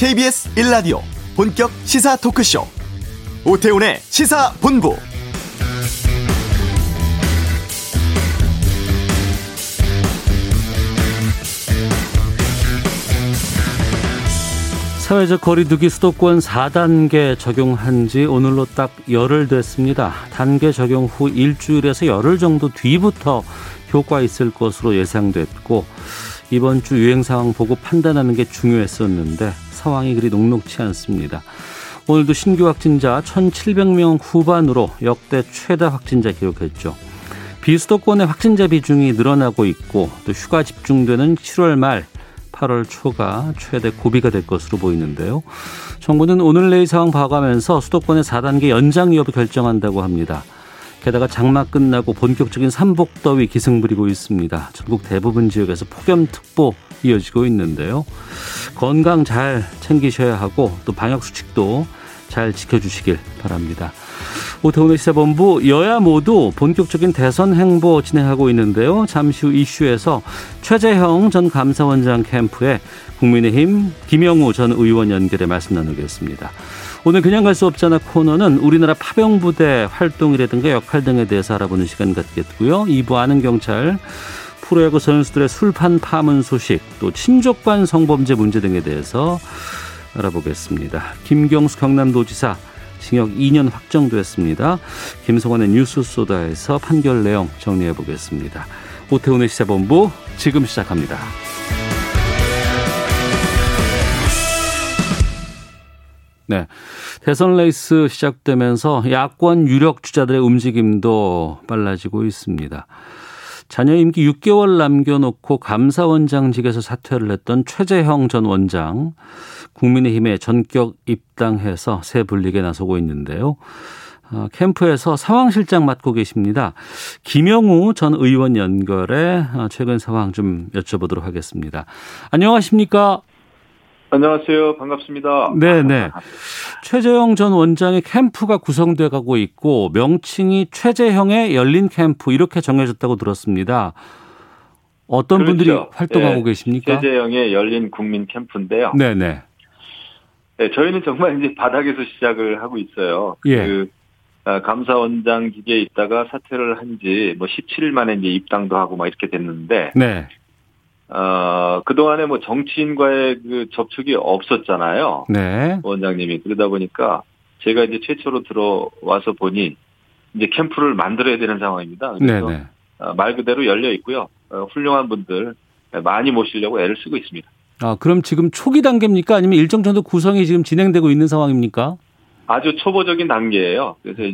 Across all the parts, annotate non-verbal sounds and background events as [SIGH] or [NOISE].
KBS 1라디오 본격 시사 토크쇼 오태훈의 시사본부 사회적 거리두기 수도권 4단계 적용한 지 오늘로 딱 열흘 됐습니다. 단계 적용 후 일주일에서 열흘 정도 뒤부터 효과 있을 것으로 예상됐고 이번 주 유행 상황 보고 판단하는 게 중요했었는데 상황이 그리 녹록치 않습니다. 오늘도 신규 확진자 1,700명 후반으로 역대 최다 확진자 기록했죠. 비수도권의 확진자 비중이 늘어나고 있고 또 휴가 집중되는 7월 말 8월 초가 최대 고비가 될 것으로 보이는데요. 정부는 오늘 내일 상황 봐가면서 수도권의 4단계 연장 여부 결정한다고 합니다. 게다가 장마 끝나고 본격적인 삼복더위 기승 부리고 있습니다. 전국 대부분 지역에서 폭염특보 이어지고 있는데요. 건강 잘 챙기셔야 하고 또 방역 수칙도 잘 지켜주시길 바랍니다. 오태훈의 시사본부 여야 모두 본격적인 대선 행보 진행하고 있는데요. 잠시 후 이슈에서 최재형 전 감사원장 캠프에 국민의힘 김영우 전 의원 연결해 말씀 나누겠습니다. 오늘 그냥 갈 수 없잖아 코너는 우리나라 파병부대 활동이라든가 역할 등에 대해서 알아보는 시간 갖겠고요. 2부 아는 경찰 프로야구 선수들의 술판 파문 소식 또 친족 간 성범죄 문제 등에 대해서 알아보겠습니다. 김경수 경남도지사 징역 2년 확정됐습니다. 김성환의 뉴스 소다에서 판결 내용 정리해 보겠습니다. 오태훈의 시사본부 지금 시작합니다. 네. 대선 레이스 시작되면서 야권 유력 주자들의 움직임도 빨라지고 있습니다. 자녀 임기 6개월 남겨놓고 감사원장직에서 사퇴를 했던 최재형 전 원장 국민의힘에 전격 입당해서 새 분리에 나서고 있는데요. 어, 캠프에서 상황실장 맡고 계십니다. 김영우 전 의원 연결해 어, 최근 상황 좀 여쭤보도록 하겠습니다. 안녕하십니까? 안녕하세요. 반갑습니다. 네 네. 최재형 전 원장의 캠프가 구성돼 가고 있고 명칭이 최재형의 열린 캠프 이렇게 정해졌다고 들었습니다. 어떤 그렇죠. 분들이 활동하고 네. 계십니까? 최재형의 열린 국민 캠프인데요. 네 네. 네, 저희는 정말 이제 바닥에서 시작을 하고 있어요. 예. 그 아, 감사원장직에 있다가 사퇴를 한 지 뭐 17일 만에 이제 입당도 하고 막 이렇게 됐는데 네. 어, 그동안에 뭐 정치인과의 그 접촉이 없었잖아요. 네. 원장님이. 그러다 보니까 제가 이제 최초로 들어와서 보니 이제 캠프를 만들어야 되는 상황입니다. 그래서 네네. 어, 말 그대로 열려 있고요. 어, 훌륭한 분들 많이 모시려고 애를 쓰고 있습니다. 아, 그럼 지금 초기 단계입니까? 아니면 일정 정도 구성이 지금 진행되고 있는 상황입니까? 아주 초보적인 단계예요. 그래서 어,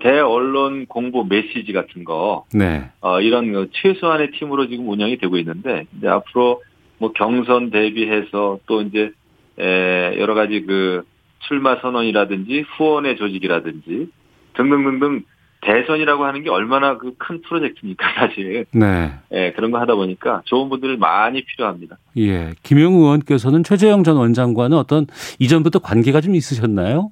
대언론 공보 메시지 같은 거, 네. 어, 이런 그 최소한의 팀으로 지금 운영이 되고 있는데, 이제 앞으로 뭐 경선 대비해서 또 이제 에, 여러 가지 그 출마 선언이라든지 후원의 조직이라든지 등등등등 대선이라고 하는 게 얼마나 그 큰 프로젝트입니까, [LAUGHS] 사실. 네. 예, 그런 거 하다 보니까 좋은 분들 많이 필요합니다. 예. 김영우 의원께서는 최재형 전 원장과는 어떤 이전부터 관계가 좀 있으셨나요?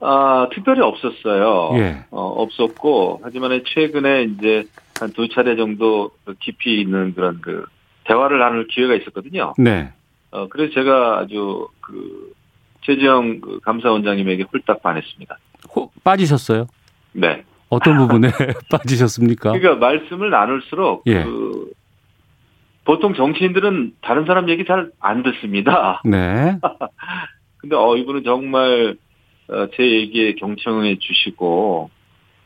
아, 특별히 없었어요. 예. 어, 없었고, 하지만 최근에 이제 한 두 차례 정도 그 깊이 있는 그런 그 대화를 나눌 기회가 있었거든요. 네. 어, 그래서 제가 아주 그 최지영 그 감사원장님에게 홀딱 반했습니다. 호, 빠지셨어요? 네. 어떤 부분에 [LAUGHS] 빠지셨습니까? 그러니까 말씀을 나눌수록 예. 그 보통 정치인들은 다른 사람 얘기 잘 안 듣습니다. 네. [LAUGHS] 근데 어 이분은 정말 어, 제 얘기에 경청해 주시고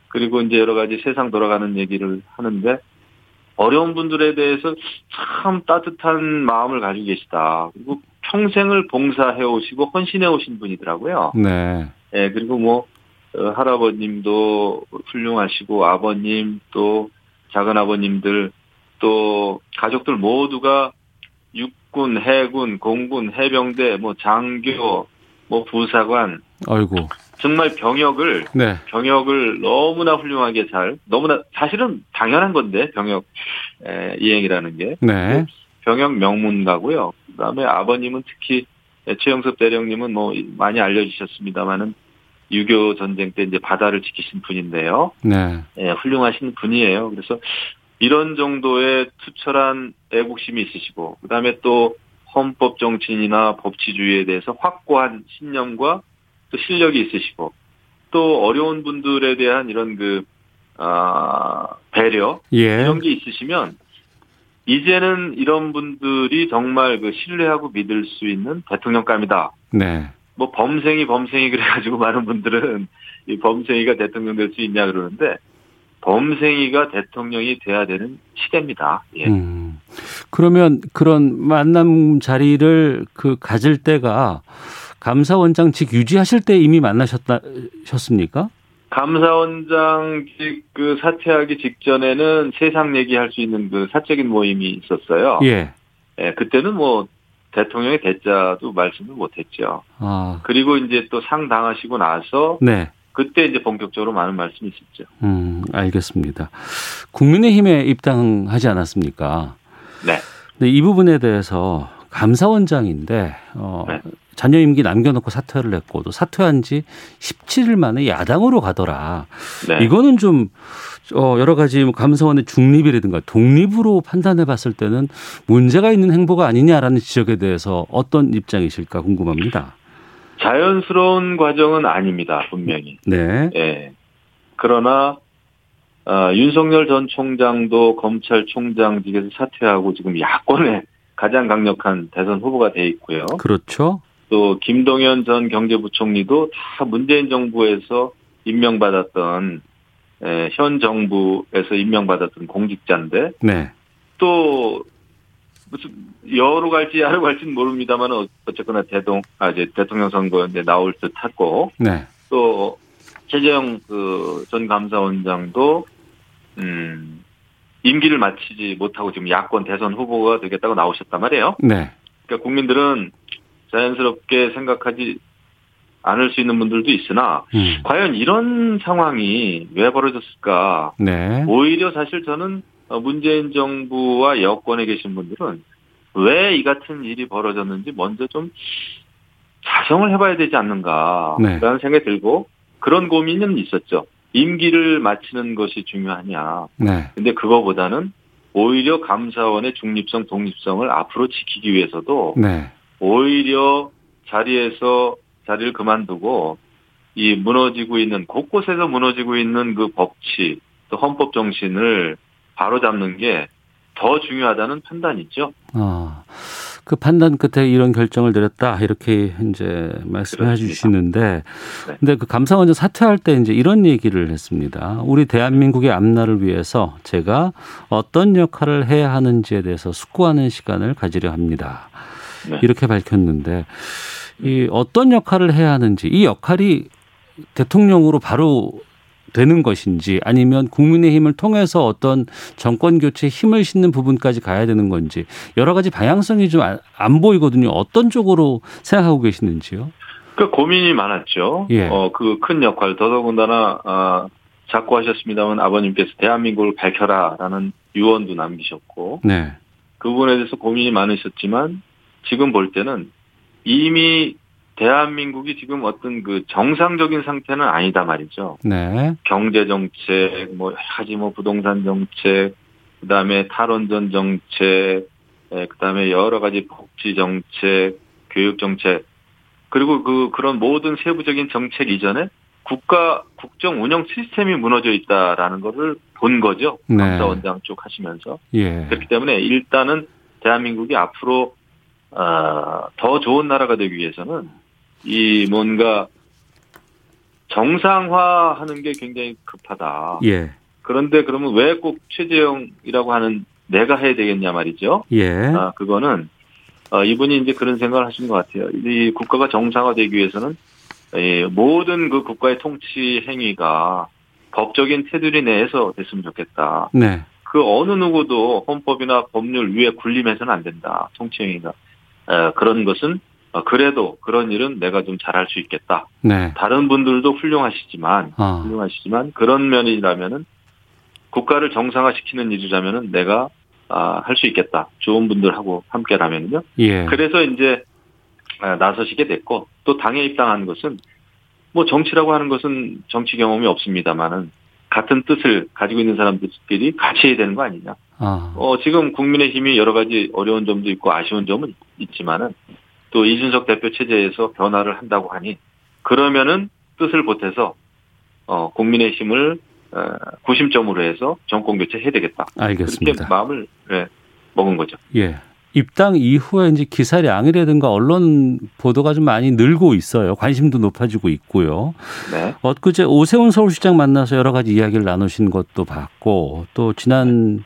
그리고 이제 여러 가지 세상 돌아가는 얘기를 하는데 어려운 분들에 대해서 참 따뜻한 마음을 가지고 계시다. 그리고 평생을 봉사해 오시고 헌신해 오신 분이더라고요. 네. 예, 그리고 뭐 어, 할아버님도 훌륭하시고 아버님 또 작은 아버님들 또 가족들 모두가 육군, 해군, 공군, 해병대, 뭐 장교, 뭐 부사관, 아이고 정말 병역을 네. 병역을 너무나 훌륭하게 잘 너무나 사실은 당연한 건데 병역 에, 이행이라는 게 네. 병역 명문가고요. 그다음에 아버님은 특히 최영섭 대령님은 뭐 많이 알려주셨습니다만은 6.25 전쟁 때 이제 바다를 지키신 분인데요. 네. 예, 훌륭하신 분이에요. 그래서 이런 정도의 투철한 애국심이 있으시고, 그 다음에 또 헌법 정치인이나 법치주의에 대해서 확고한 신념과 또 실력이 있으시고 또 어려운 분들에 대한 이런 그 아, 배려 예. 이런 게 있으시면 이제는 이런 분들이 정말 그 신뢰하고 믿을 수 있는 대통령감이다. 네. 뭐 범생이 범생이 그래가지고 많은 분들은 이 범생이가 대통령 될 수 있냐 그러는데 범생이가 대통령이 돼야 되는 시대입니다. 예. 음. 그러면 그런 만남 자리를 그 가질 때가 감사원장직 유지하실 때 이미 만나셨다셨습니까? 감사원장직 그 사퇴하기 직전에는 세상 얘기할 수 있는 그 사적인 모임이 있었어요. 예. 예, 그때는 뭐 대통령의 대자도 말씀을 못했죠. 아, 그리고 이제 또 상 당하시고 나서 네. 그때 이제 본격적으로 많은 말씀이 있었죠. 음, 알겠습니다. 국민의힘에 입당하지 않았습니까? 네. 근데 이 부분에 대해서 감사원장인데 어, 네. 자녀 임기 남겨놓고 사퇴를 했고 또 사퇴한 지 17일 만에 야당으로 가더라. 네. 이거는 좀 어, 여러 가지 뭐 감사원의 중립이라든가 독립으로 판단해 봤을 때는 문제가 있는 행보가 아니냐라는 지적에 대해서 어떤 입장이실까 궁금합니다. 자연스러운 과정은 아닙니다. 분명히. 네. 예. 그러나 어, 윤석열 전 총장도 검찰총장직에서 사퇴하고 지금 야권의 가장 강력한 대선 후보가 돼 있고요. 그렇죠. 또 김동연 전 경제부총리도 다 문재인 정부에서 임명받았던 에, 현 정부에서 임명받았던 공직자인데 네. 또 무슨 여로 갈지 야로 갈지는 모릅니다만 어쨌거나 대동 아 이제 대통령 선거에 이제 나올 듯하고 네. 또 최재형 그전 감사원장도 음 임기를 마치지 못하고 지금 야권 대선 후보가 되겠다고 나오셨단 말이에요. 네. 그러니까 국민들은 자연스럽게 생각하지 않을 수 있는 분들도 있으나 음. 과연 이런 상황이 왜 벌어졌을까? 네. 오히려 사실 저는 어, 문재인 정부와 여권에 계신 분들은 왜 이 같은 일이 벌어졌는지 먼저 좀 자성을 해봐야 되지 않는가라는 네. 생각이 들고 그런 고민은 있었죠. 임기를 마치는 것이 중요하냐. 네. 근데 그거보다는 오히려 감사원의 중립성, 독립성을 앞으로 지키기 위해서도 네. 오히려 자리에서 자리를 그만두고 이 무너지고 있는 곳곳에서 무너지고 있는 그 법치 또 헌법 정신을 바로잡는 게 더 중요하다는 판단이죠. 아, 그 판단 끝에 이런 결정을 내렸다 이렇게 이제 말씀해. 주시는데, 네. 근데 그 감사원장 사퇴할 때 이제 이런 얘기를 했습니다. 우리 대한민국의 앞날을 위해서 제가 어떤 역할을 해야 하는지에 대해서 숙고하는 시간을 가지려 합니다. 네. 이렇게 밝혔는데, 이 어떤 역할을 해야 하는지 이 역할이 대통령으로 바로 되는 것인지 아니면 국민의힘을 통해서 어떤 정권 교체에 힘을 싣는 부분까지 가야 되는 건지 여러 가지 방향성이 좀 안 보이거든요. 어떤 쪽으로 생각하고 계시는지요? 그 고민이 많았죠. 예. 어, 그 큰 역할 더더군다나 아, 자꾸 하셨습니다만 아버님께서 대한민국을 밝혀라라는 유언도 남기셨고 네. 그 부분에 대해서 고민이 많으셨지만 지금 볼 때는 이미 대한민국이 지금 어떤 그 정상적인 상태는 아니다 말이죠. 네. 경제 정책, 뭐 하지 뭐 부동산 정책, 그다음에 탈원전 정책, 예, 그다음에 여러 가지 복지 정책, 교육 정책, 그리고 그 그런 모든 세부적인 정책 이전에 국가 국정 운영 시스템이 무너져 있다라는 거를 본 거죠. 네. 감사원장 쪽 하시면서 예. 그렇기 때문에 일단은 대한민국이 앞으로 어, 더 좋은 나라가 되기 위해서는 이 뭔가 정상화하는 게 굉장히 급하다. 예. 그런데 그러면 왜 꼭 최재형이라고 하는 내가 해야 되겠냐 말이죠. 예. 아, 그거는 어, 이분이 이제 그런 생각을 하신 것 같아요. 이 국가가 정상화되기 위해서는 이 모든 그 국가의 통치 행위가 법적인 테두리 내에서 됐으면 좋겠다. 네. 그 어느 누구도 헌법이나 법률 위에 군림해서는 안 된다. 통치 행위가 에, 그런 것은 어, 그래도 그런 일은 내가 좀 잘할 수 있겠다. 네. 다른 분들도 훌륭하시지만 아. 훌륭하시지만 그런 면이라면은 국가를 정상화시키는 일이라면은 내가 아, 할 수 있겠다. 좋은 분들하고 함께라면요. 예. 그래서 이제 아, 나서시게 됐고 또 당에 입당한 것은 뭐 정치라고 하는 것은 정치 경험이 없습니다만은 같은 뜻을 가지고 있는 사람들끼리 같이 해야 되는 거 아니냐. 아. 어, 지금 국민의힘이 여러 가지 어려운 점도 있고 아쉬운 점은 있지만은 또 이준석 대표 체제에서 변화를 한다고 하니 그러면은 뜻을 보태서 어, 국민의힘을 어, 구심점으로 해서 정권 교체해야 되겠다. 알겠습니다. 그렇게 마음을 네, 먹은 거죠. 예. 입당 이후에 이제 기사량이라든가 언론 보도가 좀 많이 늘고 있어요. 관심도 높아지고 있고요. 네. 엊그제 오세훈 서울시장 만나서 여러 가지 이야기를 나누신 것도 봤고 또 지난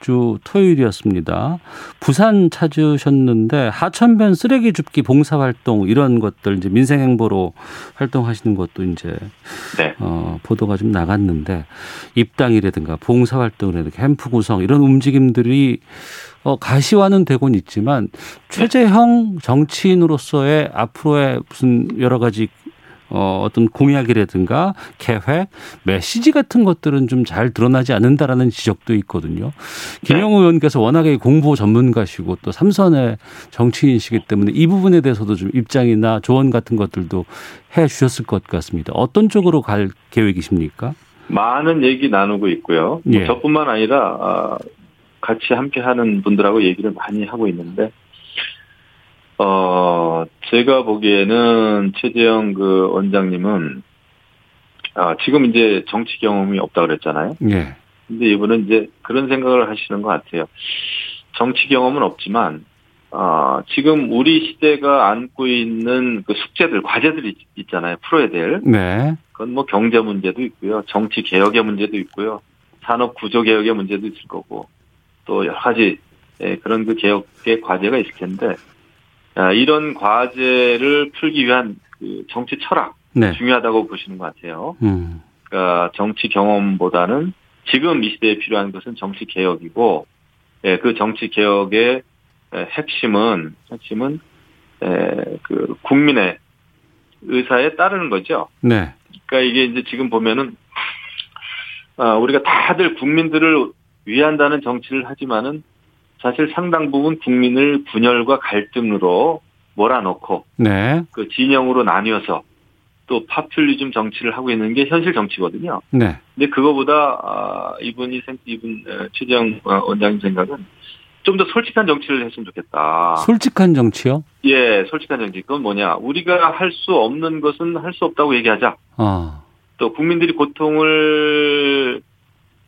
주 토요일이었습니다. 부산 찾으셨는데 하천변 쓰레기 줍기 봉사 활동 이런 것들 이제 민생 행보로 활동하시는 것도 이제 네. 어, 보도가 좀 나갔는데 입당이라든가 봉사 활동이라든가 캠프 구성 이런 움직임들이 어, 가시화는 되곤 있지만 최재형 정치인으로서의 앞으로의 무슨 여러 가지 어, 어떤 공약이라든가 계획, 메시지 같은 것들은 좀 잘 드러나지 않는다라는 지적도 있거든요. 김영우 의원께서 워낙에 공보 전문가시고 또 삼선의 정치인이시기 때문에 이 부분에 대해서도 좀 입장이나 조언 같은 것들도 해 주셨을 것 같습니다. 어떤 쪽으로 갈 계획이십니까? 많은 얘기 나누고 있고요. 뭐 예. 저뿐만 아니라 아, 같이 함께 하는 분들하고 얘기를 많이 하고 있는데 어 제가 보기에는 최재형 그 원장님은 아, 지금 이제 정치 경험이 없다 그랬잖아요. 예. 근데 이분은 이제 그런 생각을 하시는 것 같아요. 정치 경험은 없지만 아, 지금 우리 시대가 안고 있는 그 숙제들, 과제들이 있잖아요. 풀어야 될. 네. 그건 뭐 경제 문제도 있고요. 정치 개혁의 문제도 있고요. 산업 구조 개혁의 문제도 있을 거고 또 여러 가지 예, 그런 그 개혁의 과제가 있을 텐데 아, 이런 과제를 풀기 위한 그 정치 철학 네. 중요하다고 보시는 것 같아요. 음. 그러니까 정치 경험보다는 지금 이 시대에 필요한 것은 정치 개혁이고 예, 그 정치 개혁의 에, 핵심은 핵심은 에, 그 국민의 의사에 따르는 거죠. 네. 그러니까 이게 이제 지금 보면은 아, 우리가 다들 국민들을 위한다는 정치를 하지만은 사실 상당 부분 국민을 분열과 갈등으로 몰아넣고 네. 그 진영으로 나뉘어서 또 파퓰리즘 정치를 하고 있는 게 현실 정치거든요. 네. 근데 그거보다 아, 이분이 생 이분 에, 최재형 어, 원장님 생각은 좀 더 솔직한 정치를 했으면 좋겠다. 솔직한 정치요? 예, 솔직한 정치. 그건 뭐냐? 우리가 할 수 없는 것은 할 수 없다고 얘기하자. 아. 또 국민들이 고통을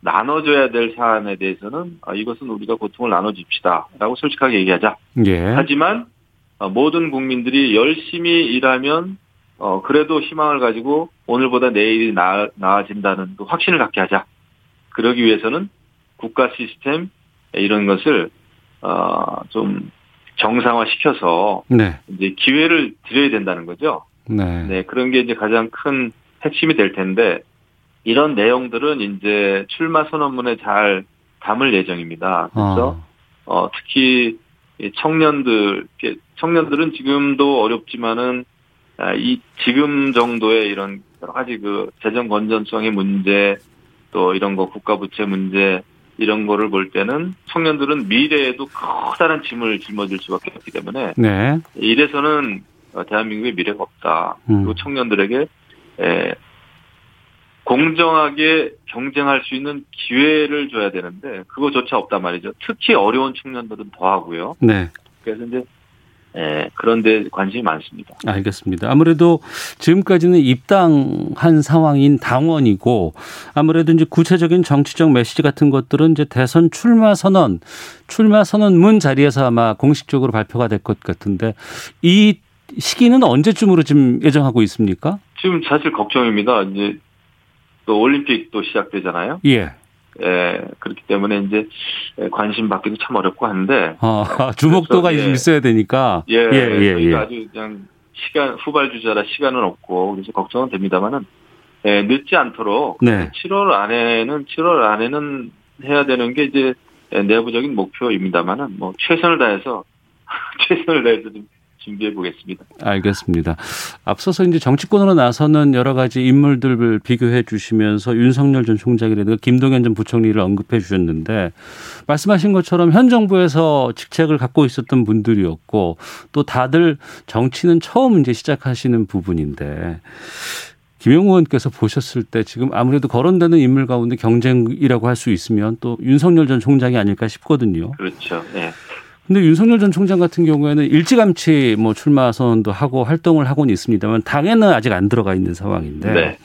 나눠줘야 될 사안에 대해서는 아, 이것은 우리가 고통을 나눠줍시다라고 솔직하게 얘기하자. 예. 하지만 어, 모든 국민들이 열심히 일하면 어, 그래도 희망을 가지고 오늘보다 내일이 나, 나아진다는 그 확신을 갖게 하자. 그러기 위해서는 국가 시스템 이런 것을 어, 좀 정상화시켜서 네. 이제 기회를 드려야 된다는 거죠. 네. 네, 그런 게 이제 가장 큰 핵심이 될 텐데 이런 내용들은 이제 출마 선언문에 잘 담을 예정입니다. 그래서 아. 어, 특히 이 청년들, 청년들은 지금도 어렵지만은 아, 이 지금 정도의 이런 여러 가지 그 재정 건전성의 문제 또 이런 거 국가 부채 문제 이런 거를 볼 때는 청년들은 미래에도 커다란 짐을 짊어질 수밖에 없기 때문에 네. 이래서는 어, 대한민국의 미래가 없다. 음. 그리고 청년들에게 에, 공정하게 경쟁할 수 있는 기회를 줘야 되는데 그거조차 없단 말이죠. 특히 어려운 청년들은 더하고요. 네. 그래서 이제 에, 그런데 관심이 많습니다. 알겠습니다. 아무래도 지금까지는 입당한 상황인 당원이고 아무래도 이제 구체적인 정치적 메시지 같은 것들은 이제 대선 출마 선언, 출마 선언문 자리에서 아마 공식적으로 발표가 될 것 같은데 이 시기는 언제쯤으로 지금 예정하고 있습니까? 지금 사실 걱정입니다. 이제 또 올림픽도 시작되잖아요. 예. 에, 그렇기 때문에 이제 관심 받기도 참 어렵고 한데 아, [LAUGHS] 주목도가 그래서, 예. 있어야 되니까. 예, 예, 예, 예. 아주 그냥 시간 후발주자라 시간은 없고 그래서 걱정은 됩니다만은 예, 늦지 않도록 네. 7월 안에는 7월 안에는 해야 되는 게 이제 내부적인 목표입니다만은 뭐 최선을 다해서 [LAUGHS] 최선을 다해서 좀 준비해 보겠습니다. 알겠습니다. 앞서서 이제 정치권으로 나서는 여러 가지 인물들을 비교해 주시면서 윤석열 전 총장이라든가 김동연 전 부총리를 언급해 주셨는데 말씀하신 것처럼 현 정부에서 직책을 갖고 있었던 분들이었고 또 다들 정치는 처음 이제 시작하시는 부분인데 김영우 의원께서 보셨을 때 지금 아무래도 거론되는 인물 가운데 경쟁이라고 할 수 있으면 또 윤석열 전 총장이 아닐까 싶거든요. 그렇죠. 예. 근데 윤석열 전 총장 같은 경우에는 일찌감치 뭐 출마 선언도 하고 활동을 하고는 있습니다만 당에는 아직 안 들어가 있는 상황인데 네.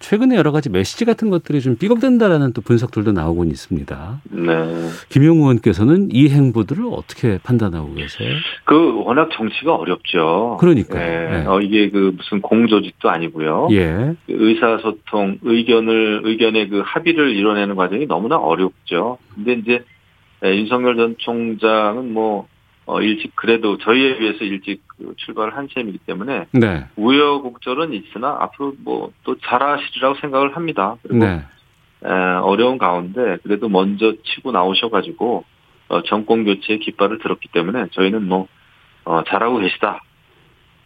최근에 여러 가지 메시지 같은 것들이 좀 삐걱된다라는 또 분석들도 나오곤 있습니다. 네. 김용우 의원께서는 이 행보들을 어떻게 판단하고 계세요? 그 워낙 정치가 어렵죠. 그러니까요. 예. 네. 어, 이게 그 무슨 공조직도 아니고요. 예. 그 의사소통, 의견을 의견의 그 합의를 이뤄내는 과정이 너무나 어렵죠. 근데 이제 예, 윤석열 전 총장은 뭐 어, 일찍 그래도 저희에 비해서 일찍 그 출발을 한 셈이기 때문에 네. 우여곡절은 있으나 앞으로 뭐 또 잘하시리라고 생각을 합니다. 그리고 네. 에, 어려운 가운데 그래도 먼저 치고 나오셔가지고 어, 정권 교체의 깃발을 들었기 때문에 저희는 뭐 어, 잘하고 계시다.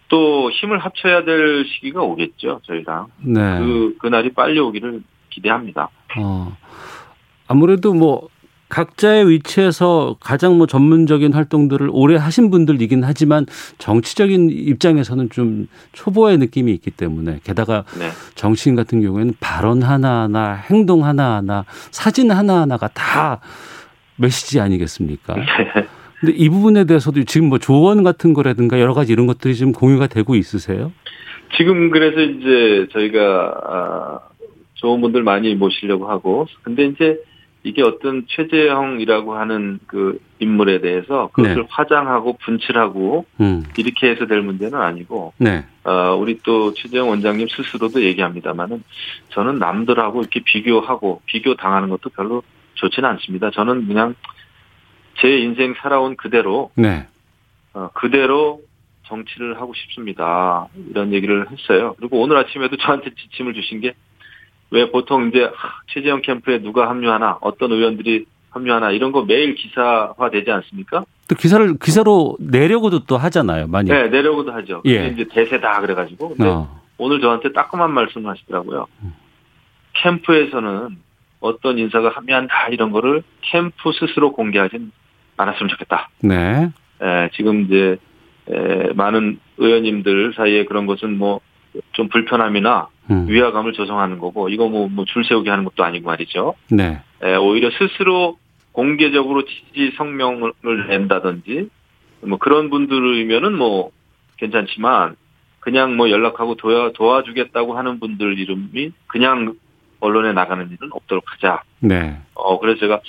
또 힘을 합쳐야 될 시기가 오겠죠 저희랑 네. 그 그날이 빨리 오기를 기대합니다. 어. 아무래도 뭐 각자의 위치에서 가장 뭐 전문적인 활동들을 오래 하신 분들이긴 하지만 정치적인 입장에서는 좀 초보의 느낌이 있기 때문에 게다가 네, 정치인 같은 경우에는 발언 하나하나 행동 하나하나 사진 하나하나가 다 메시지 아니겠습니까? 근데 이 부분에 대해서도 지금 뭐 조언 같은 거라든가 여러 가지 이런 것들이 지금 공유가 되고 있으세요? 지금 그래서 이제 저희가 아, 좋은 분들 많이 모시려고 하고 근데 이제 이게 어떤 최재형이라고 하는 그 인물에 대해서 그것을 네. 화장하고 분칠하고 음. 이렇게 해서 될 문제는 아니고 네. 어, 우리 또 최재형 원장님 스스로도 얘기합니다만은 저는 남들하고 이렇게 비교하고 비교 당하는 것도 별로 좋지는 않습니다. 저는 그냥 제 인생 살아온 그대로 네. 어, 그대로 정치를 하고 싶습니다. 이런 얘기를 했어요. 그리고 오늘 아침에도 저한테 지침을 주신 게 왜 보통 이제 하, 최재형 캠프에 누가 합류하나 어떤 의원들이 합류하나 이런 거 매일 기사화 되지 않습니까? 또 기사를 기사로 내려고도 또 하잖아요. 많이. 네, 내려오고도 하죠. 예. 이제 대세다 그래가지고 근데 어. 오늘 저한테 따끔한 말씀을 하시더라고요. 캠프에서는 어떤 인사가 합류한다 이런 거를 캠프 스스로 공개하진 않았으면 좋겠다. 네. 에, 지금 이제 에, 많은 의원님들 사이에 그런 것은 뭐 좀 불편함이나 음. 위화감을 조성하는 거고 이거 뭐줄 세우게 하는 것도 아니고 말이죠. 네. 에, 오히려 스스로 공개적으로 지지 성명을 낸다든지 뭐 그런 분들이면은 뭐 괜찮지만 그냥 뭐 연락하고 도와, 도와주겠다고 하는 분들 이름이 그냥 언론에 나가는 일은 없도록 하자. 네. 어, 그래서 제가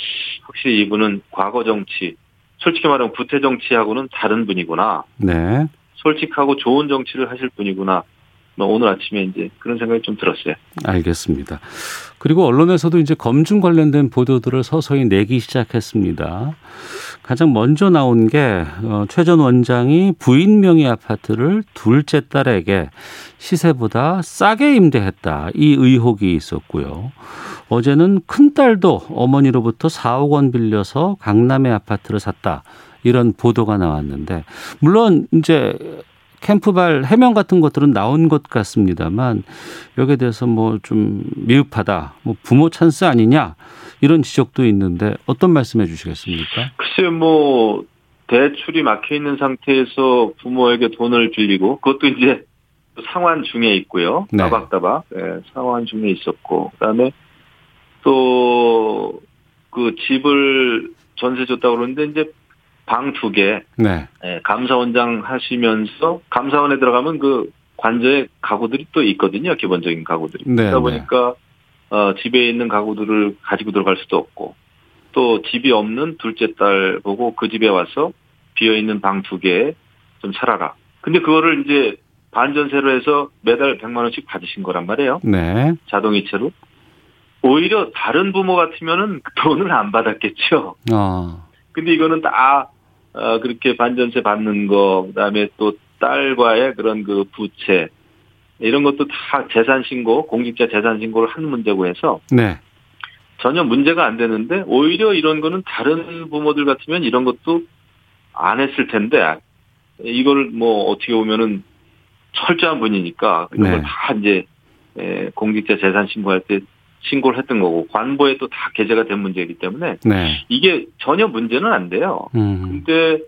확실히 이분은 과거 정치, 솔직히 말하면 구태 정치하고는 다른 분이구나. 네. 솔직하고 좋은 정치를 하실 분이구나. 뭐 오늘 아침에 이제 그런 생각이 좀 들었어요. 알겠습니다. 그리고 언론에서도 이제 검증 관련된 보도들을 서서히 내기 시작했습니다. 가장 먼저 나온 게 어, 최전 원장이 부인 명의 아파트를 둘째 딸에게 시세보다 싸게 임대했다. 이 의혹이 있었고요. 어제는 큰 딸도 어머니로부터 4억 원 빌려서 강남의 아파트를 샀다. 이런 보도가 나왔는데 물론 이제 캠프발 해명 같은 것들은 나온 것 같습니다만 여기에 대해서 뭐 좀 미흡하다, 뭐 부모 찬스 아니냐 이런 지적도 있는데 어떤 말씀해 주시겠습니까? 글쎄요, 뭐 대출이 막혀 있는 상태에서 부모에게 돈을 빌리고 그것도 이제 상환 중에 있고요. 네. 따박따박 예, 상환 중에 있었고 그다음에 또 그 집을 전세 줬다고 그러는데 이제 방 두 개, 네, 예, 감사원장 하시면서 감사원에 들어가면 그 관저에 가구들이 또 있거든요. 기본적인 가구들이. 네, 그러다 네. 보니까 어, 집에 있는 가구들을 가지고 들어갈 수도 없고 또 집이 없는 둘째 딸 보고 그 집에 와서 비어 있는 방 두 개 좀 살아라. 근데 그거를 이제 반전세로 해서 매달 100만 원씩 받으신 거란 말이에요. 네, 자동이체로. 오히려 다른 부모 같으면은 돈을 안 받았겠죠. 어, 근데 이거는 다 어, 그렇게 반전세 받는 거, 그다음에 또 딸과의 그런 그 부채 이런 것도 다 재산 신고, 공직자 재산 신고를 한 문제고 해서 네, 전혀 문제가 안 되는데 오히려 이런 거는 다른 부모들 같으면 이런 것도 안 했을 텐데 이걸 뭐 어떻게 보면은 철저한 분이니까 이런 네. 걸다 이제 에, 공직자 재산 신고할 때 신고를 했던 거고 관보에 또 다 게재가 된 문제이기 때문에 네, 이게 전혀 문제는 안 돼요. 음, 근데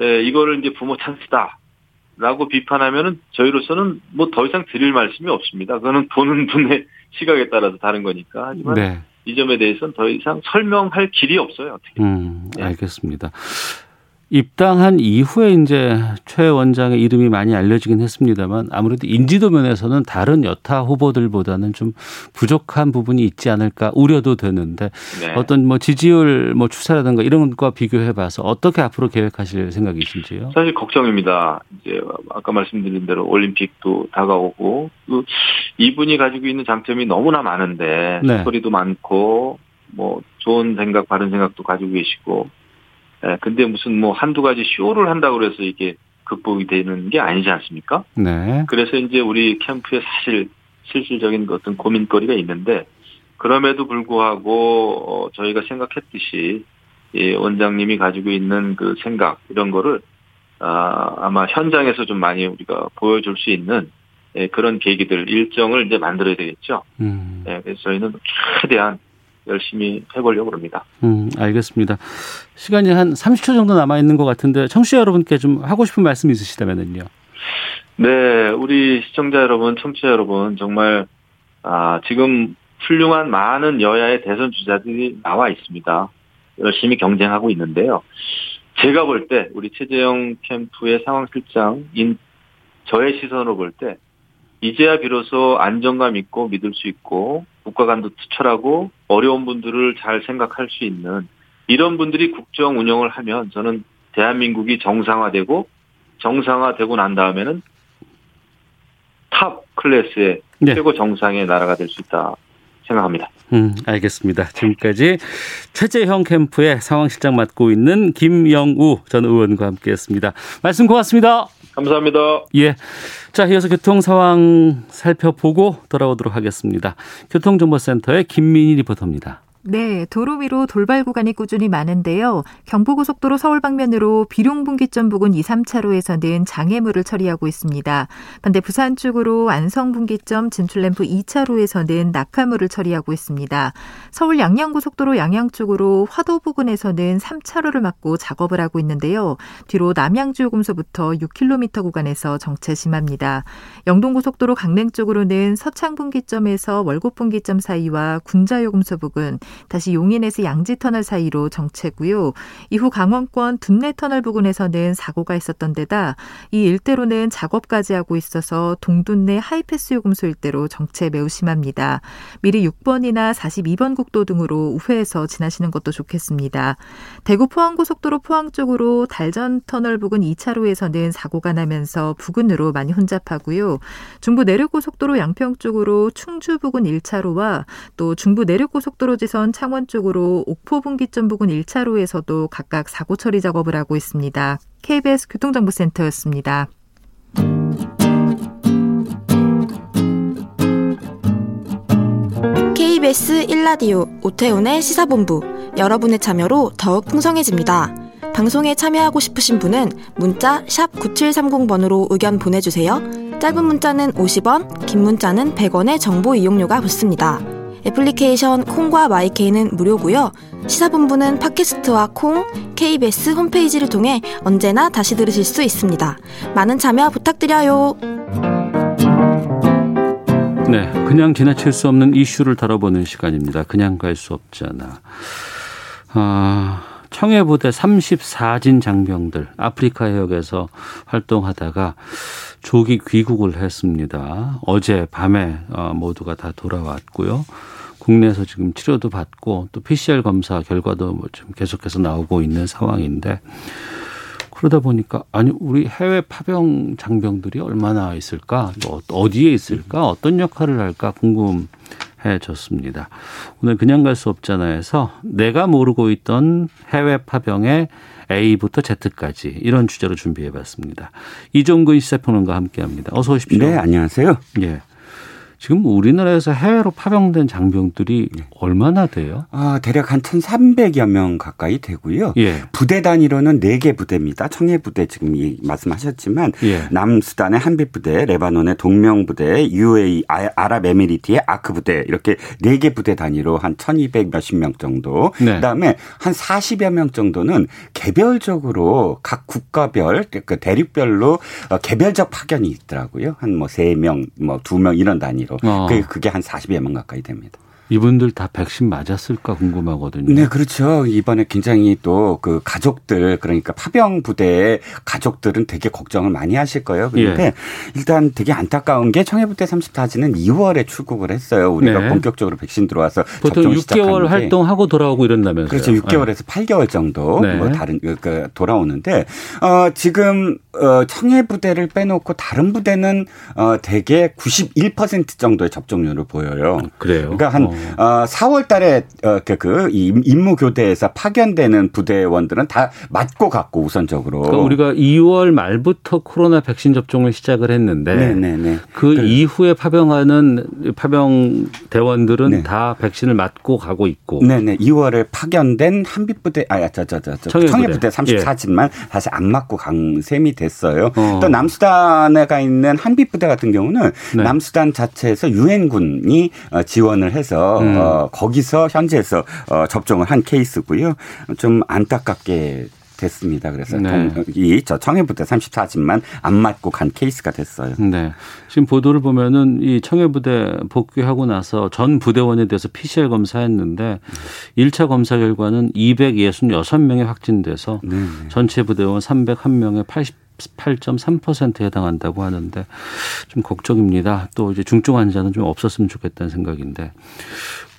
에, 이거를 이제 부모 찬스다. 라고 비판하면은 저희로서는 뭐 더 이상 드릴 말씀이 없습니다. 그거는 보는 분의 [LAUGHS] 시각에 따라서 다른 거니까. 하지만 네. 이 점에 대해서는 더 이상 설명할 길이 없어요. 어떻게. 음, 알겠습니다. 입당한 이후에 이제 최 원장의 이름이 많이 알려지긴 했습니다만 아무래도 인지도 면에서는 다른 여타 후보들보다는 좀 부족한 부분이 있지 않을까 우려도 되는데 네. 어떤 뭐 지지율 뭐 추세라든가 이런 것과 비교해 봐서 어떻게 앞으로 계획하실 생각이신지요? 사실 걱정입니다. 이제 아까 말씀드린 대로 올림픽도 다가오고 그 이분이 가지고 있는 장점이 너무나 많은데 네. 소리도 많고 뭐 좋은 생각, 바른 생각도 가지고 계시고 예, 근데 무슨 뭐 한두 가지 쇼를 한다고 그래서 이게 극복이 되는 게 아니지 않습니까? 네. 그래서 이제 우리 캠프에 사실 실질적인 어떤 고민거리가 있는데 그럼에도 불구하고 어, 저희가 생각했듯이 이 원장님이 가지고 있는 그 생각 이런 거를 아, 아마 현장에서 좀 많이 우리가 보여줄 수 있는 예, 그런 계기들 일정을 이제 만들어야 되겠죠. 음. 예, 그래서 저희는 최대한 열심히 해보려고 합니다. 음, 알겠습니다. 시간이 한 30초 정도 남아 있는 것 같은데 청취자 여러분께 좀 하고 싶은 말씀 있으시다면요. 네, 우리 시청자 여러분, 청취자 여러분 정말 아, 지금 훌륭한 많은 여야의 대선 주자들이 나와 있습니다. 열심히 경쟁하고 있는데요. 제가 볼 때 우리 최재형 캠프의 상황 실장인 저의 시선으로 볼 때 이제야 비로소 안정감 있고 믿을 수 있고 국가관도 투철하고 어려운 분들을 잘 생각할 수 있는 이런 분들이 국정 운영을 하면 저는 대한민국이 정상화되고 정상화되고 난 다음에는 top class의 네. 최고 정상의 나라가 될 수 있다 생각합니다. 음, 알겠습니다. 지금까지 최재형 캠프의 상황실장 맡고 있는 김영우 전 의원과 함께했습니다. 말씀 고맙습니다. 감사합니다. 예. 자, 이어서 교통 상황 살펴보고 돌아오도록 하겠습니다. 교통정보센터의 김민희 리포터입니다. 네, 도로 위로 돌발 구간이 꾸준히 많은데요. 경부고속도로 서울 방면으로 비룡분기점 부근 2, 3차로에서는 장애물을 처리하고 있습니다. 반대 부산 쪽으로 안성분기점 진출램프 2차로에서는 낙하물을 처리하고 있습니다. 서울 양양고속도로 양양 쪽으로 화도 부근에서는 3차로를 막고 작업을 하고 있는데요. 뒤로 남양주요금소부터 6km 구간에서 정체 심합니다. 영동고속도로 강릉 쪽으로는 서창분기점에서 월곡분기점 사이와 군자요금소 부근 다시 용인에서 양지터널 사이로 정체고요. 이후 강원권 둔내터널 부근에서는 사고가 있었던 데다 이 일대로는 작업까지 하고 있어서 동둔내 하이패스 요금소 일대로 정체 매우 심합니다. 미리 6번이나 42번 국도 등으로 우회해서 지나시는 것도 좋겠습니다. 대구 포항고속도로 포항 쪽으로 달전터널 부근 2차로에서는 사고가 나면서 부근으로 많이 혼잡하고요. 중부 내륙고속도로 양평 쪽으로 충주 부근 1차로와 또 중부 내륙고속도로 지선 대전 창원 쪽으로 옥포분기점 부근 1차로에서도 각각 사고 처리 작업을 하고 있습니다. KBS 교통정보센터였습니다. KBS 1라디오 오태훈의 시사본부 여러분의 참여로 더욱 풍성해집니다. 방송에 참여하고 싶으신 분은 문자 9730번으로 의견 보내주세요. 짧은 문자는 50원, 긴 문자는 100원의 정보 이용료가 붙습니다. 애플리케이션 콩과 마이케이는 무료고요. 시사본부는 팟캐스트와 콩, KBS 홈페이지를 통해 언제나 다시 들으실 수 있습니다. 많은 참여 부탁드려요. 네, 그냥 지나칠 수 없는 이슈를 다뤄보는 시간입니다. 그냥 갈 수 없잖아. 아, 청해부대 34진 장병들 아프리카 해역에서 활동하다가 조기 귀국을 했습니다. 어제 밤에 어, 모두가 다 돌아왔고요. 국내에서 지금 치료도 받고 또 PCR 검사 결과도 뭐좀 계속해서 나오고 있는 상황인데 그러다 보니까 아니 우리 해외 파병 장병들이 얼마나 있을까 또 어디에 있을까 어떤 역할을 할까 궁금해졌습니다. 오늘 그냥 갈 수 없잖아요해서 내가 모르고 있던 해외 파병의 A부터 Z까지 이런 주제로 준비해봤습니다. 이종근 시사평론가 함께합니다. 어서 오십시오. 네, 안녕하세요. 예. 지금 우리나라에서 해외로 파병된 장병들이 네. 얼마나 돼요? 아, 대략 한 1,300여 명 가까이 되고요. 예. 부대 단위로는 4개 부대입니다. 청해 부대 지금 말씀하셨지만 예. 남수단의 한비 부대, 레바논의 동명 부대, UAE 아, 아랍에미리트의 아크 부대 이렇게 4개 부대 단위로 한 1,200 몇십 명 정도. 네. 그다음에 한 40여 명 정도는 개별적으로 각 국가별 그 대륙별로 어, 개별적 파견이 있더라고요. 한 뭐 3명, 뭐 2명 이런 단위로. 정도. 어. 그게 한 40여 명 가까이 됩니다. 이분들 다 백신 맞았을까 궁금하거든요. 네, 그렇죠. 이번에 굉장히 또 그 가족들 그러니까 파병 부대의 가족들은 되게 걱정을 많이 하실 거예요. 그런데 예. 일단 되게 안타까운 게 청해부대 34지는 2월에 출국을 했어요. 우리가 네. 본격적으로 백신 들어와서 보통 6개월 활동하고 돌아오고 이런다면서요. 그렇죠. 6개월에서 네. 8개월 정도 네. 뭐 다른 그 돌아오는데 어 지금 어 청해 부대를 빼놓고 다른 부대는 어 대개 91% 정도의 접종률을 보여요. 그래요. 그러니까 한 어. 어, 4월 달에 어, 그, 그 임무 교대에서 파견되는 부대원들은 다 맞고 갔고 우선적으로. 그러니까 우리가 2월 말부터 코로나 백신 접종을 시작을 했는데 네네네. 그, 그 이후에 파병하는 파병 대원들은 네. 다 백신을 맞고 가고 있고. 네네. 2월에 파견된 한빛 부대 아, 저저저 저, 저, 청해 부대 34지만 예. 다시 안 맞고 간 셈이 됐어요. 어. 또 남수단에 가 있는 한빛 부대 같은 경우는 네. 남수단 자체에서 유엔군이 어, 지원을 해서 음. 어, 거기서 현지에서 어, 접종을 한 케이스고요. 좀 안타깝게 됐습니다. 그래서 네. 이저 청해부대 34집만 안 맞고 간 케이스가 됐어요. 네. 지금 보도를 보면은 이 청해부대 복귀하고 나서 전 부대원에 대해서 PCR 검사했는데 1차 검사 결과는 266명이 확진돼서 네. 전체 부대원 301명에 80 8.3%에 해당한다고 하는데 좀 걱정입니다. 또 이제 중증 환자는 좀 없었으면 좋겠다는 생각인데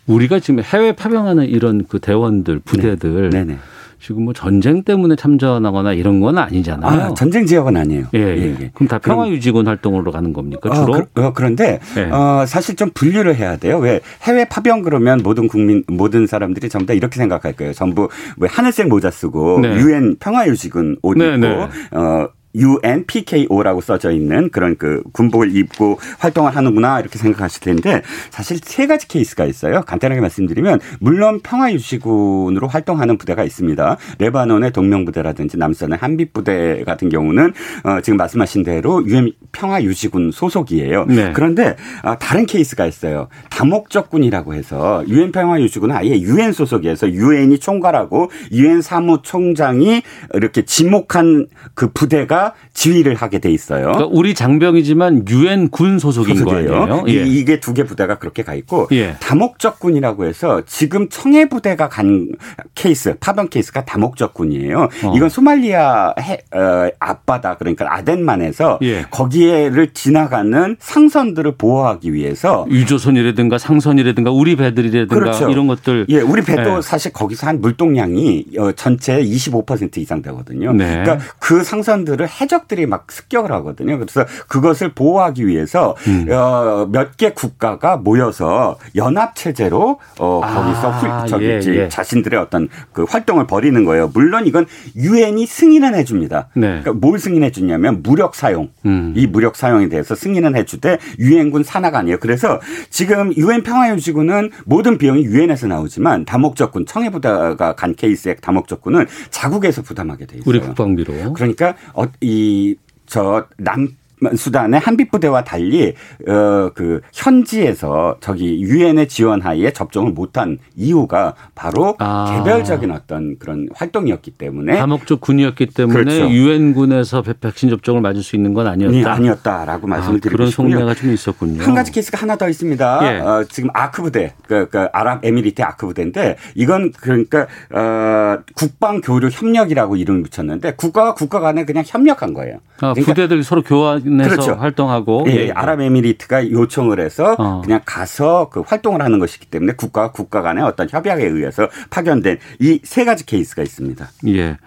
우리가 지금 해외 파병하는 이런 그 대원들 부대들 네. 네. 지금 뭐 전쟁 때문에 참전하거나 이런 건 아니잖아요. 아, 전쟁 지역은 아니에요. 예, 예. 예. 예. 그럼 다 평화 유지군 활동으로 가는 겁니까? 어, 주로? 어, 그, 어, 그런데 예. 어, 사실 좀 분류를 해야 돼요. 왜 해외 파병 그러면 모든 국민 모든 사람들이 전부 다 이렇게 생각할 거예요. 전부 뭐 하늘색 모자 쓰고 네. 유엔 평화 유지군 옷 네, 입고 네. 어 UNPKO라고 써져 있는 그런 그 군복을 입고 활동을 하는구나 이렇게 생각하실 텐데 사실 세 가지 케이스가 있어요. 간단하게 말씀드리면 물론 평화유지군으로 활동하는 부대가 있습니다. 레바논의 동명부대라든지 남수단의 한빛부대 같은 경우는 어 지금 말씀하신 대로 UN 평화유지군 소속이에요. 네. 그런데 어 다른 케이스가 있어요. 다목적군이라고 해서 UN 평화유지군은 아예 UN 소속이어서 UN이 총괄하고 UN 사무총장이 이렇게 지목한 그 부대가 지휘를 하게 돼 있어요. 그러니까 우리 장병이지만 유엔 군 소속인 소속이에요. 거예요. 예. 이게 두 개 부대가 그렇게 가 있고 예. 다목적군이라고 해서 지금 청해 부대가 간 케이스 파병 케이스가 다목적군이에요. 어. 이건 소말리아 해, 어, 앞바다 그러니까 아덴만에서 예. 거기에를 지나가는 상선들을 보호하기 위해서 유조선이라든가 상선이라든가 우리 배들이라든가 그렇죠. 이런 것들 예, 우리 배도 예. 사실 거기서 한 물동량이 어, 전체 25% 이상 되거든요. 네. 그러니까 그 상선들을 해적들이 막 습격을 하거든요. 그래서 그것을 보호하기 위해서 음. 어, 몇 개 국가가 모여서 연합 체제로 어, 거기서 아, 저기 예, 예. 자신들의 어떤 그 활동을 벌이는 거예요. 물론 이건 유엔이 승인은 해줍니다. 네. 그러니까 뭘 승인해 주냐면 무력 사용. 음. 이 무력 사용에 대해서 승인은 해주되 유엔군 산하가 아니에요. 그래서 지금 유엔 평화유지군은 모든 비용이 유엔에서 나오지만 다목적군 청해부대가 간 케이스의 다목적군은 자국에서 부담하게 돼 있어요. 우리 국방비로. 그러니까 어, 이저 남 수단의 한빛 부대와 달리 어그 현지에서 저기 유엔의 지원하에 접종을 못한 이유가 바로 아. 개별적인 어떤 그런 활동이었기 때문에 다목적 군이었기 때문에 그렇죠. 유엔군에서 백신 접종을 맞을 수 있는 건 아니었다. 아니었다라고 말씀을 아, 드리고 그런 속내가 좀 있었군요. 한 가지 케이스가 하나 더 있습니다. 예. 어, 지금 아크 부대, 그, 그 아랍에미리트 아크 부대인데 이건 그러니까 어, 국방 교류 협력이라고 이름을 붙였는데 국가와 국가 간에 그냥 협력한 거예요. 아, 그러니까 부대들 서로 교환 내서 그렇죠. 활동하고 예, 예. 아랍에미리트가 요청을 해서 어. 그냥 가서 그 활동을 하는 것이기 때문에 국가 국가 간의 어떤 협약에 의해서 파견된 이 세 가지 케이스가 있습니다. 예.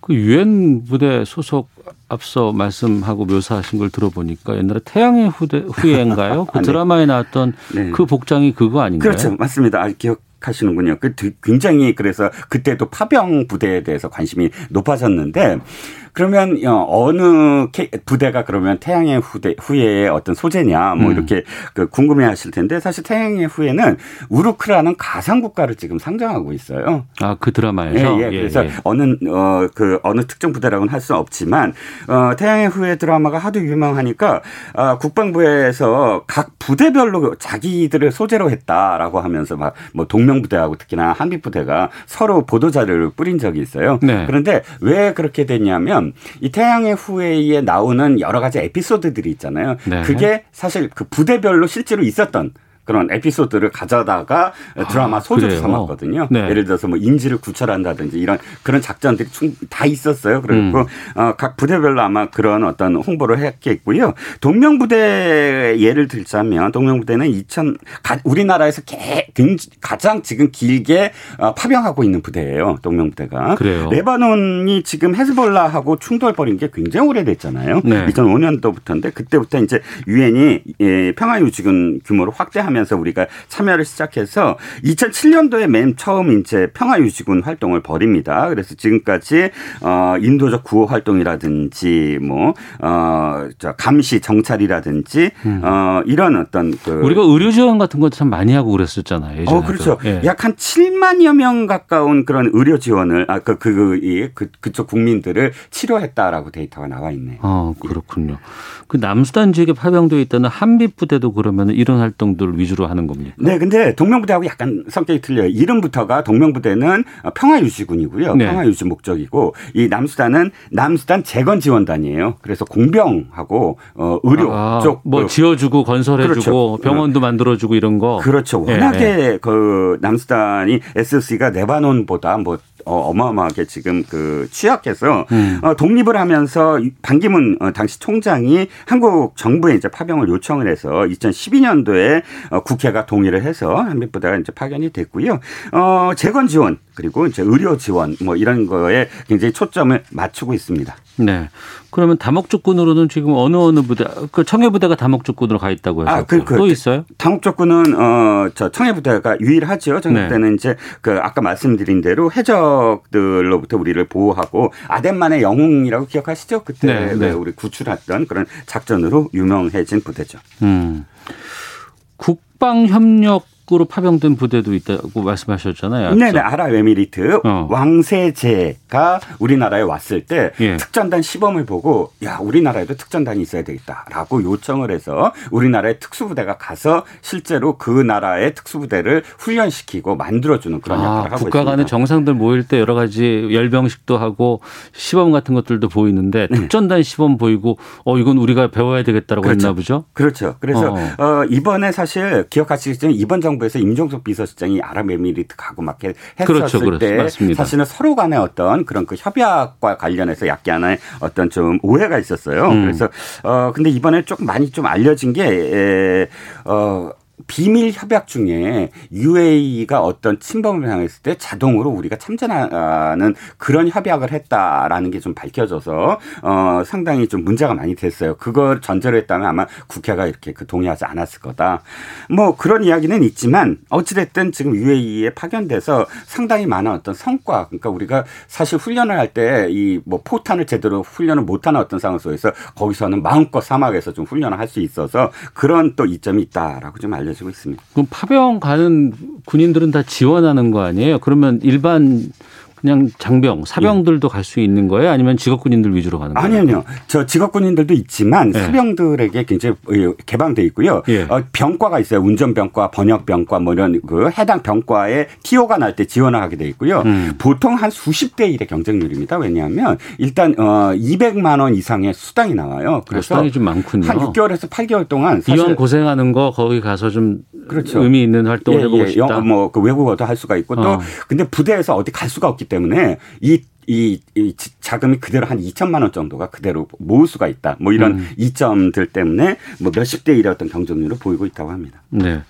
그 유엔 부대 소속 앞서 말씀하고 묘사하신 걸 들어보니까 옛날에 태양의 후대 후예인가요? [LAUGHS] 그 아, 네. 드라마에 나왔던 네. 그 복장이 그거 아닌가요? 그렇죠. 맞습니다. 아, 기억 하시는군요. 그 굉장히 그래서 그때도 파병 부대에 대해서 관심이 높아졌는데 그러면 어, 어느 부대가 그러면 태양의 후대 후예의 어떤 소재냐 뭐 음. 이렇게 그 궁금해하실 텐데 사실 태양의 후예는 우르크라는 가상 국가를 지금 상정하고 있어요. 아 그 드라마에서 예, 예. 그래서 예. 어느 어 그 어느 특정 부대라고는 할 수 없지만 어 태양의 후예 드라마가 하도 유명하니까 어, 국방부에서 각 부대별로 자기들을 소재로 했다라고 하면서 막 뭐 동명 부대하고 특히나 한미 부대가 서로 보도 자료를 뿌린 적이 있어요. 네. 그런데 왜 그렇게 됐냐면 이 태양의 후예에 나오는 여러 가지 에피소드들이 있잖아요. 네. 그게 사실 그 부대별로 실제로 있었던 그런 에피소드를 가져다가 드라마 아, 소재로 삼았거든요. 네. 예를 들어서 뭐 인지를 구철한다든지 이런 그런 작전들이 다 있었어요. 그리고 음. 어, 각 부대별로 아마 그런 어떤 홍보를 했겠고요. 동명부대 예를 들자면 동명부대는 2000 우리나라에서 가장 지금 길게 어, 파병하고 있는 부대예요. 동명부대가. 그래요. 레바논이 지금 헤즈볼라하고 충돌 벌인 게 굉장히 오래됐잖아요. 네. 2005년도부터인데 그때부터 이제 유엔이 예, 평화유지군 규모를 확대하면 하면서 우리가 참여를 시작해서 2007년도에 맨 처음 이제 평화유지군 활동을 벌입니다. 그래서 지금까지 어 인도적 구호 활동이라든지 뭐어저 감시 정찰이라든지 음. 어 이런 어떤 그 우리가 의료 지원 같은 거 참 많이 하고 그랬었잖아요. 예전에도. 어 그렇죠. 예. 약한 7만여 명 가까운 그런 의료 지원을 아그 그, 그, 그, 그쪽 국민들을 치료했다라고 데이터가 나와 있네요. 아 그렇군요. 그 남수단 지역에 파병되어 있다는 한미 부대도 그러면 이런 활동들 위주 로 하는 겁니까? 네, 근데 동명부대하고 약간 성격이 틀려요. 이름부터가 동명부대는 평화유지군이고요. 네. 평화유지 목적이고 이 남수단은 남수단 재건 지원단이에요. 그래서 공병하고 어, 의료 아, 쪽뭐 그 지어주고 건설해주고 그렇죠. 병원도 만들어주고 이런 거. 그렇죠. 네, 워낙에 네. 그 남수단이 SC가 레바논보다 뭐 어, 마어마하게 지금 그 취약해서 음. 어, 독립을 하면서 반기문 어, 당시 총장이 한국 정부에 이제 파병을 요청을 해서 2012년도에 어, 국회가 동의를 해서 한미부대가 이제 파견이 됐고요. 어, 재건 지원 그리고 이제 의료 지원 뭐 이런 거에 굉장히 초점을 맞추고 있습니다. 네. 그러면 다목적군으로는 지금 어느 어느 부대 그 청해 부대가 다목적군으로 가 있다고 해서 아, 그, 그, 또 있어요? 다목적군은 어저 청해 부대가 유일하죠. 청해 부대는 네. 이제 그 아까 말씀드린 대로 해적들로부터 우리를 보호하고 아덴만의 영웅이라고 기억하시죠? 그때 네, 네. 우리 구출했던 그런 작전으로 유명해진 부대죠. 음. 국방 협력 밖으로 파병된 부대도 있다고 말씀하셨잖아요. 네, 네. 아랍 에미리트 어. 왕세제가 우리나라에 왔을 때 예. 특전단 시범을 보고 야 우리나라에도 특전단이 있어야 되겠다라고 요청을 해서 우리나라의 특수부대가 가서 실제로 그 나라의 특수부대를 훈련시키고 만들어주는 그런 아, 역할을 하고 국가 간의 정상들 모일 때 여러 가지 열병식도 하고 시범 같은 것들도 보이는데 네. 특전단 시범 보이고 어 이건 우리가 배워야 되겠다라고 그렇죠. 했나 보죠. 그렇죠. 그래서 어. 어 이번에 사실 기억하시겠지만 이번 정부 정부에서 임종석 비서실장이 아랍에미리트 가고 막 했었을 그렇죠, 때 맞습니다. 사실은 서로 간의 어떤 그런 그 협약과 관련해서 약간의 어떤 좀 오해가 있었어요. 음. 그래서 어 근데 이번에 조금 많이 좀 알려진 게어 비밀 협약 중에 UAE가 어떤 침범을 향했을 때 자동으로 우리가 참전하는 그런 협약을 했다라는 게 좀 밝혀져서 어 상당히 좀 문제가 많이 됐어요. 그걸 전제로 했다면 아마 국회가 이렇게 그 동의하지 않았을 거다. 뭐 그런 이야기는 있지만 어찌됐든 지금 UAE에 파견돼서 상당히 많은 어떤 성과 그러니까 우리가 사실 훈련을 할 때 이 뭐 포탄을 제대로 훈련을 못하는 어떤 상황 속에서 거기서는 마음껏 사막에서 좀 훈련을 할 수 있어서 그런 또 이점이 있다라고 좀 알려져 알려지고 있습니다. 그럼 파병 가는 군인들은 다 지원하는 거 아니에요? 그러면 일반 그냥 장병, 사병들도 예. 갈수 있는 거예요? 아니면 직업군인들 위주로 가는 거예요? 아니요, 아니요. 저 직업군인들도 있지만 예. 사병들에게 굉장히 개방돼 있고요. 예. 어, 병과가 있어요. 운전병과, 번역병과 뭐 이런 그 해당 병과에 티오가 날 때 지원을 하게 돼 있고요. 음. 보통 한 수십 대 1의 경쟁률입니다. 왜냐하면 일단 어 200만 원 이상의 수당이 나와요. 어, 그래서 수당이 좀 많군요. 한 6개월에서 8개월 동안 이왕 고생하는 거 거기 가서 좀 그렇죠. 의미 있는 활동을 예, 해보고 예. 싶다. 뭐그 외국어도 할 수가 있고 또 어. 근데 부대에서 어디 갈 수가 없기 때문에 이 이, 이 자금이 그대로 한 2천만 원 정도가 그대로 모을 수가 있다. 뭐 이런 음. 이점들 때문에 뭐 몇십 대 일의 어떤 경쟁률을 보이고 있다고 합니다. 네.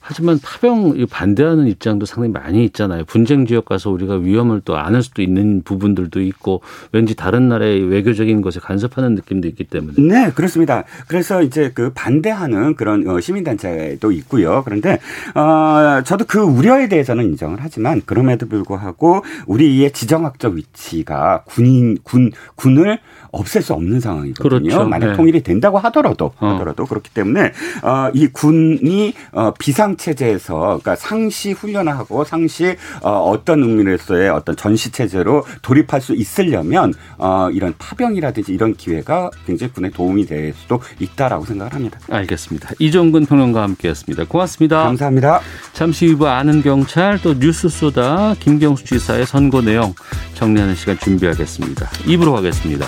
하지만 파병 반대하는 입장도 상당히 많이 있잖아요. 분쟁 지역 가서 우리가 위험을 또 안을 수도 있는 부분들도 있고 왠지 다른 나라의 외교적인 것에 간섭하는 느낌도 있기 때문에. 네, 그렇습니다. 그래서 이제 그 반대하는 그런 어, 시민단체도 있고요. 그런데 어, 저도 그 우려에 대해서는 인정을 하지만 그럼에도 불구하고 우리의 지정학적 위치가 군인 군 군을 없앨 수 없는 상황이거든요. 그렇죠. 만약 네. 통일이 된다고 하더라도 어. 하더라도 그렇기 때문에 어, 이 군이 어, 비상 체제에서 그러니까 상시 훈련하고 상시 어, 어떤 의미로서의 어떤 전시 체제로 돌입할 수 있으려면 어, 이런 파병이라든지 이런 기회가 굉장히 군에 도움이 될 수도 있다라고 생각을 합니다. 알겠습니다. 이종근 평론가와 함께했습니다. 고맙습니다. 감사합니다. 잠시 후 아는 경찰 또 뉴스 쏘다 김경수 지사의 선거 내용 정리하는 시간 준비하겠습니다. 입으로 가겠습니다.